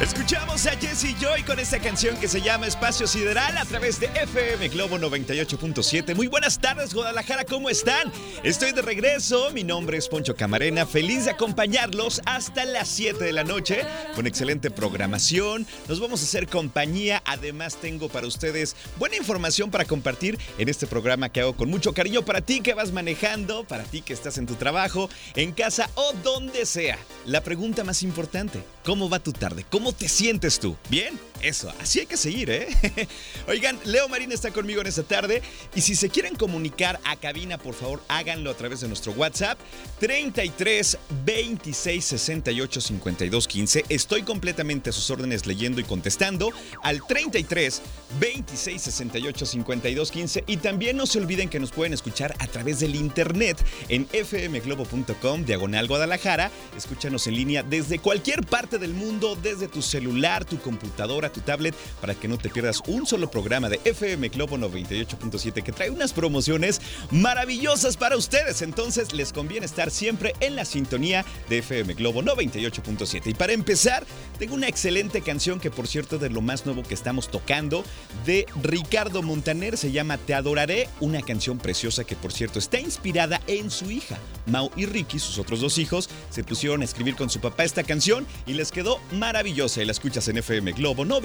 Escuchamos a Jesse Joy con esta canción que se llama Espacio Sideral a través de FM Globo 98.7. Muy buenas tardes, Guadalajara, ¿cómo están? Estoy de regreso, mi nombre es Poncho Camarena, feliz de acompañarlos hasta las 7 de la noche con excelente programación. Nos vamos a hacer compañía, además tengo para ustedes buena información para compartir en este programa que hago con mucho cariño para ti que vas manejando, para ti que estás en tu trabajo, en casa o donde sea. La pregunta más importante, ¿cómo va tu tarde? ¿Cómo te sientes tú? ¿Bien? Eso, así hay que seguir, ¿eh? Oigan, Leo Marín está conmigo en esta tarde y si se quieren comunicar a cabina, por favor, háganlo a través de nuestro WhatsApp 33 26 68 52 15. Estoy completamente a sus órdenes leyendo y contestando al 33 26 68 52 15 y también no se olviden que nos pueden escuchar a través del internet en fmglobo.com diagonal Guadalajara. Escúchanos en línea desde cualquier parte del mundo, desde tu celular, tu computadora tu tablet para que no te pierdas un solo programa de FM Globo 98.7 que trae unas promociones maravillosas para ustedes. Entonces les conviene estar siempre en la sintonía de FM Globo 98.7. Y para empezar, tengo una excelente canción que por cierto de lo más nuevo que estamos tocando de Ricardo Montaner. Se llama Te Adoraré, una canción preciosa que por cierto está inspirada en su hija. Mau y Ricky, sus otros dos hijos, se pusieron a escribir con su papá esta canción y les quedó maravillosa y la escuchas en FM Globo 98.7.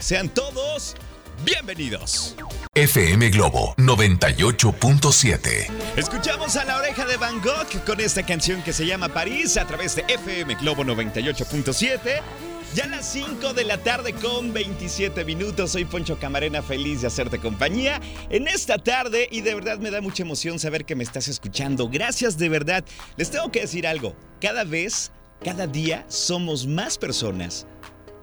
Sean todos bienvenidos. FM Globo 98.7. Escuchamos a la oreja de Van Gogh con esta canción que se llama París a través de FM Globo 98.7. Ya a las 5 de la tarde con 27 minutos. Soy Poncho Camarena, feliz de hacerte compañía en esta tarde y de verdad me da mucha emoción saber que me estás escuchando. Gracias de verdad. Les tengo que decir algo. Cada vez, cada día somos más personas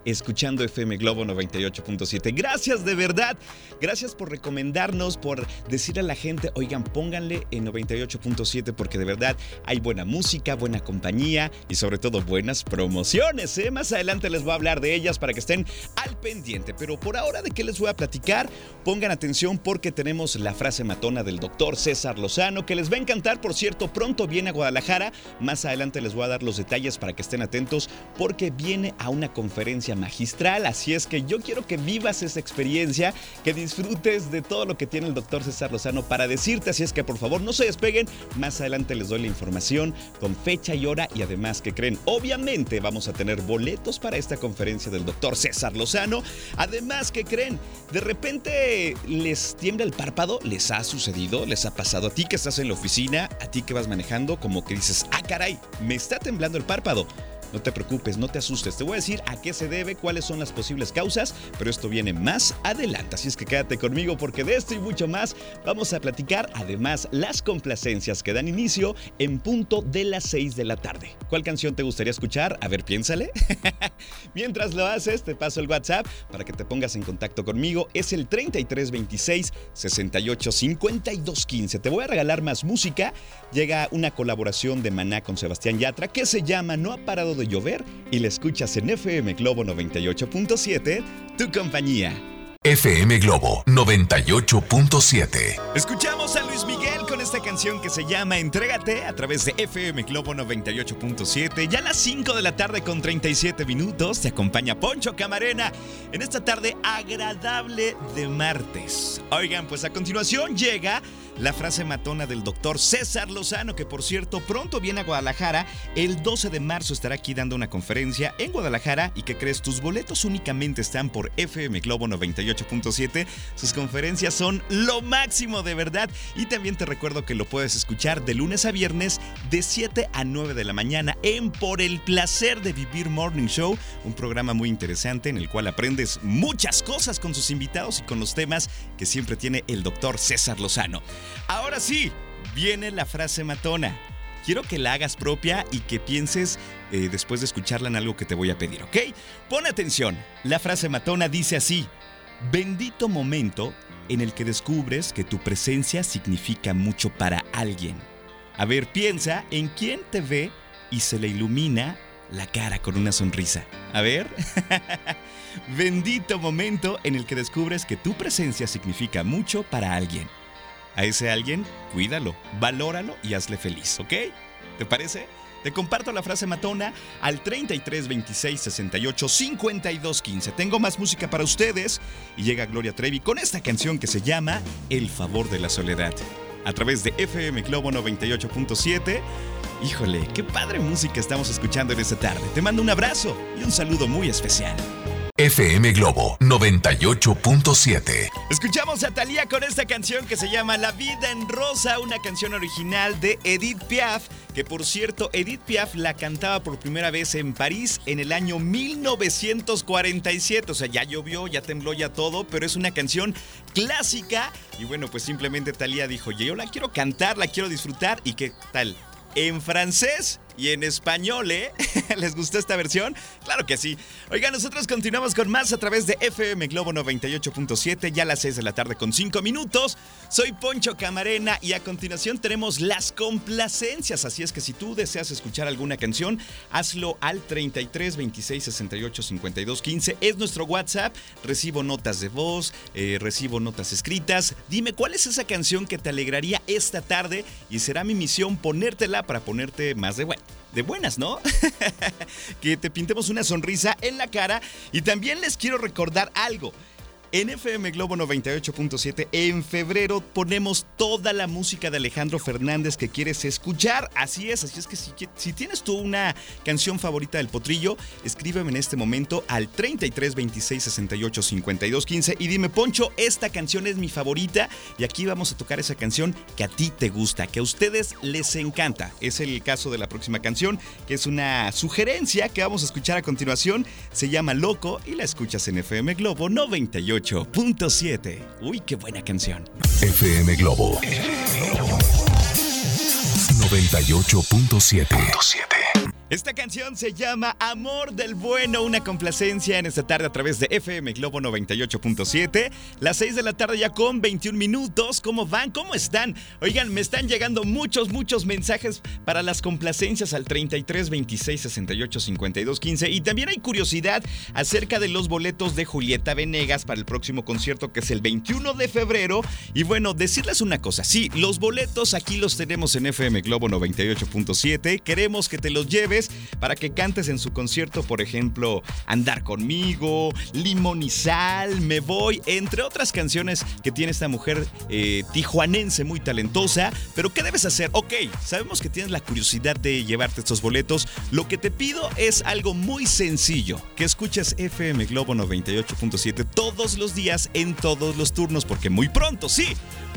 escuchando FM Globo 98.7. Gracias de verdad. Gracias por recomendarnos, por decirle a la gente, oigan, pónganle en 98.7 porque de verdad hay buena música, buena compañía y sobre todo buenas promociones. ¿eh? Más adelante les voy a hablar de ellas para que estén al pendiente. Pero por ahora, ¿de qué les voy a platicar? Pongan atención porque tenemos la frase matona del doctor César Lozano que les va a encantar. Por cierto, pronto viene a Guadalajara. Más adelante les voy a dar los detalles para que estén atentos porque viene a una conferencia magistral, así es que yo quiero que vivas esa experiencia, que disfrutes de todo lo que tiene el doctor César Lozano para decirte, así es que por favor no se despeguen, más adelante les doy la información con fecha y hora y además que creen, obviamente vamos a tener boletos para esta conferencia del doctor César Lozano, además que creen, de repente les tiembla el párpado, les ha sucedido, les ha pasado a ti que estás en la oficina, a ti que vas manejando, como que dices, ah caray, me está temblando el párpado. No te preocupes, no te asustes. Te voy a decir a qué se debe, cuáles son las posibles causas, pero esto viene más adelante. Así es que quédate conmigo porque de esto y mucho más vamos a platicar. Además, las complacencias que dan inicio en punto de las 6 de la tarde. ¿Cuál canción te gustaría escuchar? A ver, piénsale. Mientras lo haces, te paso el WhatsApp para que te pongas en contacto conmigo. Es el 3326 68 52 15. Te voy a regalar más música. Llega una colaboración de Maná con Sebastián Yatra que se llama No ha parado de llover y la escuchas en FM Globo 98.7, tu compañía. FM Globo 98.7. Escuchamos a Luis Miguel con esta canción que se llama Entrégate a través de FM Globo 98.7. Ya a las 5 de la tarde con 37 minutos te acompaña Poncho Camarena en esta tarde agradable de martes. Oigan, pues a continuación llega la frase matona del doctor César Lozano, que por cierto pronto viene a Guadalajara. El 12 de marzo estará aquí dando una conferencia en Guadalajara y que crees, tus boletos únicamente están por FM Globo 98.7. Sus conferencias son lo máximo de verdad. Y también te recuerdo que lo puedes escuchar de lunes a viernes de 7 a 9 de la mañana en Por el placer de vivir Morning Show, un programa muy interesante en el cual aprendes muchas cosas con sus invitados y con los temas que siempre tiene el doctor César Lozano. Ahora sí, viene la frase matona. Quiero que la hagas propia y que pienses eh, después de escucharla en algo que te voy a pedir, ¿ok? Pon atención. La frase matona dice así. Bendito momento en el que descubres que tu presencia significa mucho para alguien. A ver, piensa en quién te ve y se le ilumina la cara con una sonrisa. A ver. Bendito momento en el que descubres que tu presencia significa mucho para alguien. A ese alguien, cuídalo, valóralo y hazle feliz, ¿ok? ¿Te parece? Te comparto la frase matona al 33 26 68 52 15. Tengo más música para ustedes y llega Gloria Trevi con esta canción que se llama El favor de la soledad. A través de FM Globo 98.7. Híjole, qué padre música estamos escuchando en esta tarde. Te mando un abrazo y un saludo muy especial. FM Globo 98.7. Escuchamos a Thalía con esta canción que se llama La vida en rosa, una canción original de Edith Piaf, que por cierto Edith Piaf la cantaba por primera vez en París en el año 1947, o sea, ya llovió, ya tembló ya todo, pero es una canción clásica. Y bueno, pues simplemente Thalía dijo, yo la quiero cantar, la quiero disfrutar y qué tal en francés y en español, ¿eh? ¿Les gustó esta versión? Claro que sí. Oiga, nosotros continuamos con más a través de FM Globo 98.7, ya a las 6 de la tarde con 5 minutos. Soy Poncho Camarena y a continuación tenemos las complacencias. Así es que si tú deseas escuchar alguna canción, hazlo al 33 26 68 52 15. Es nuestro WhatsApp. Recibo notas de voz, eh, recibo notas escritas. Dime cuál es esa canción que te alegraría esta tarde y será mi misión ponértela para ponerte más de bueno de buenas, ¿no? que te pintemos una sonrisa en la cara y también les quiero recordar algo. En FM Globo 98.7 en febrero ponemos toda la música de Alejandro Fernández que quieres escuchar. Así es, así es que si, tienes tú una canción favorita del potrillo, escríbeme en este momento al 33 26 68 52 15 y dime, Poncho, esta canción es mi favorita y aquí vamos a tocar esa canción que a ti te gusta, que a ustedes les encanta. Es el caso de la próxima canción, que es una sugerencia que vamos a escuchar a continuación. Se llama Loco y la escuchas en FM Globo 98. 98.7. Uy, qué buena canción. FM Globo 98.7. Esta canción se llama Amor del Bueno, una complacencia en esta tarde a través de FM Globo 98.7. Las 6 de la tarde ya con 21 minutos. ¿Cómo van? ¿Cómo están? Oigan, me están llegando muchos, muchos mensajes para las complacencias al 33 26 68 52 15. Y también hay curiosidad acerca de los boletos de Julieta Venegas para el próximo concierto que es el 21 de febrero. Y bueno, decirles una cosa. Sí, los boletos aquí los tenemos en FM Globo 98.7. Queremos que te los lleves para que cantes en su concierto, por ejemplo, Andar conmigo, Limón y Sal, Me Voy, entre otras canciones que tiene esta mujer eh, tijuanense muy talentosa. Pero ¿qué debes hacer? Ok, sabemos que tienes la curiosidad de llevarte estos boletos. Lo que te pido es algo muy sencillo, que escuches FM Globo 98.7 todos los días en todos los turnos, porque muy pronto, sí,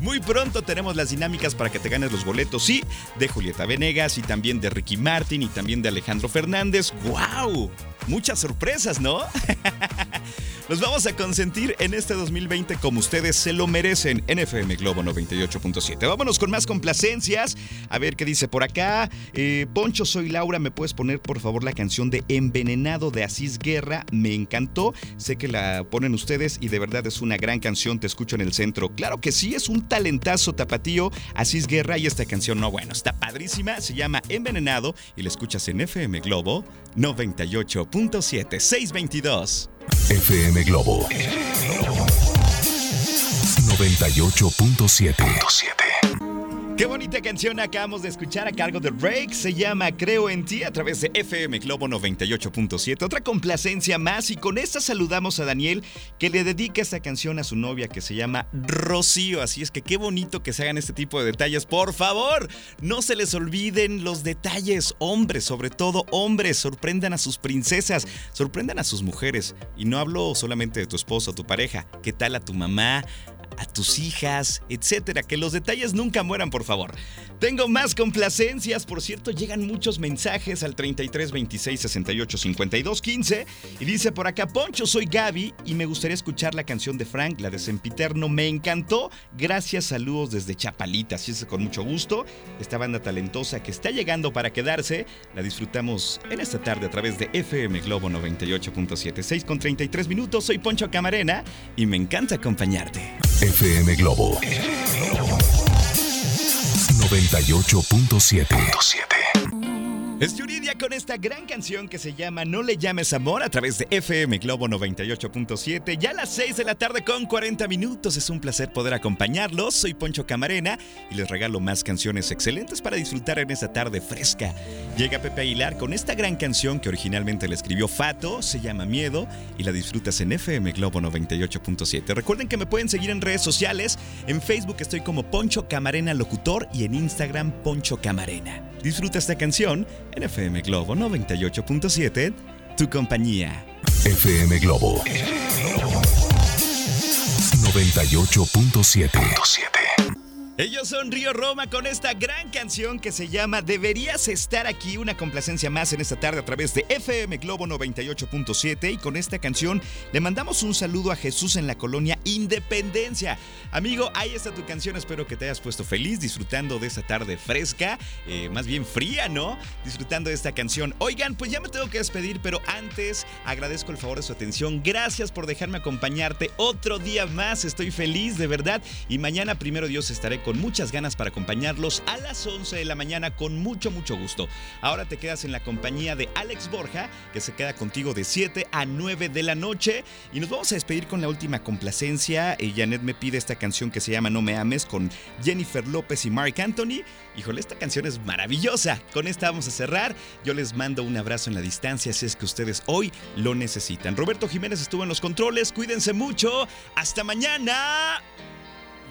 muy pronto tenemos las dinámicas para que te ganes los boletos, sí, de Julieta Venegas y también de Ricky Martin y también de Alejandro Fernández. ¡Wow! Muchas sorpresas, ¿no? Los vamos a consentir en este 2020 como ustedes se lo merecen en FM Globo 98.7. Vámonos con más complacencias. A ver qué dice por acá. Eh, Poncho, soy Laura. ¿Me puedes poner por favor la canción de Envenenado de Asís Guerra? Me encantó. Sé que la ponen ustedes y de verdad es una gran canción. Te escucho en el centro. Claro que sí, es un talentazo tapatío. Asís Guerra y esta canción, no, bueno, está padrísima. Se llama Envenenado y la escuchas en FM Globo 98.7 622. FM Globo 98.7. Qué bonita canción acabamos de escuchar a cargo de Drake. Se llama Creo en ti a través de FM Globo 98.7. Otra complacencia más y con esta saludamos a Daniel que le dedica esta canción a su novia que se llama Rocío. Así es que qué bonito que se hagan este tipo de detalles. Por favor, no se les olviden los detalles. Hombres, sobre todo hombres, sorprendan a sus princesas, sorprendan a sus mujeres. Y no hablo solamente de tu esposo o tu pareja. ¿Qué tal a tu mamá? A tus hijas, etcétera. Que los detalles nunca mueran, por favor. Tengo más complacencias, por cierto, llegan muchos mensajes al 33 26 68 52 15 y dice por acá, Poncho, soy Gaby y me gustaría escuchar la canción de Frank, la de Sempiterno, me encantó. Gracias, saludos desde Chapalita, así es con mucho gusto. Esta banda talentosa que está llegando para quedarse, la disfrutamos en esta tarde a través de FM Globo 98.76 con 33 minutos. Soy Poncho Camarena y me encanta acompañarte. FM Globo 98.7. Es Yuridia con esta gran canción que se llama No le llames amor a través de FM Globo 98.7. Ya a las 6 de la tarde con 40 minutos. Es un placer poder acompañarlos. Soy Poncho Camarena y les regalo más canciones excelentes para disfrutar en esta tarde fresca. Llega Pepe Aguilar con esta gran canción que originalmente le escribió Fato, se llama Miedo y la disfrutas en FM Globo 98.7. Recuerden que me pueden seguir en redes sociales. En Facebook estoy como Poncho Camarena Locutor y en Instagram Poncho Camarena. Disfruta esta canción en FM Globo 98.7, tu compañía. FM Globo 98.7. Ellos son Río Roma con esta gran canción que se llama Deberías estar aquí, una complacencia más en esta tarde a través de FM Globo 98.7 y con esta canción le mandamos un saludo a Jesús en la colonia Independencia. Amigo, ahí está tu canción, espero que te hayas puesto feliz disfrutando de esta tarde fresca, eh, más bien fría, ¿no? Disfrutando de esta canción. Oigan, pues ya me tengo que despedir, pero antes agradezco el favor de su atención. Gracias por dejarme acompañarte otro día más, estoy feliz de verdad y mañana primero Dios estaré con muchas ganas para acompañarlos a las 11 de la mañana con mucho, mucho gusto. Ahora te quedas en la compañía de Alex Borja, que se queda contigo de 7 a 9 de la noche. Y nos vamos a despedir con la última complacencia. Y Janet me pide esta canción que se llama No me ames con Jennifer López y Mark Anthony. Híjole, esta canción es maravillosa. Con esta vamos a cerrar. Yo les mando un abrazo en la distancia si es que ustedes hoy lo necesitan. Roberto Jiménez estuvo en los controles. Cuídense mucho. Hasta mañana.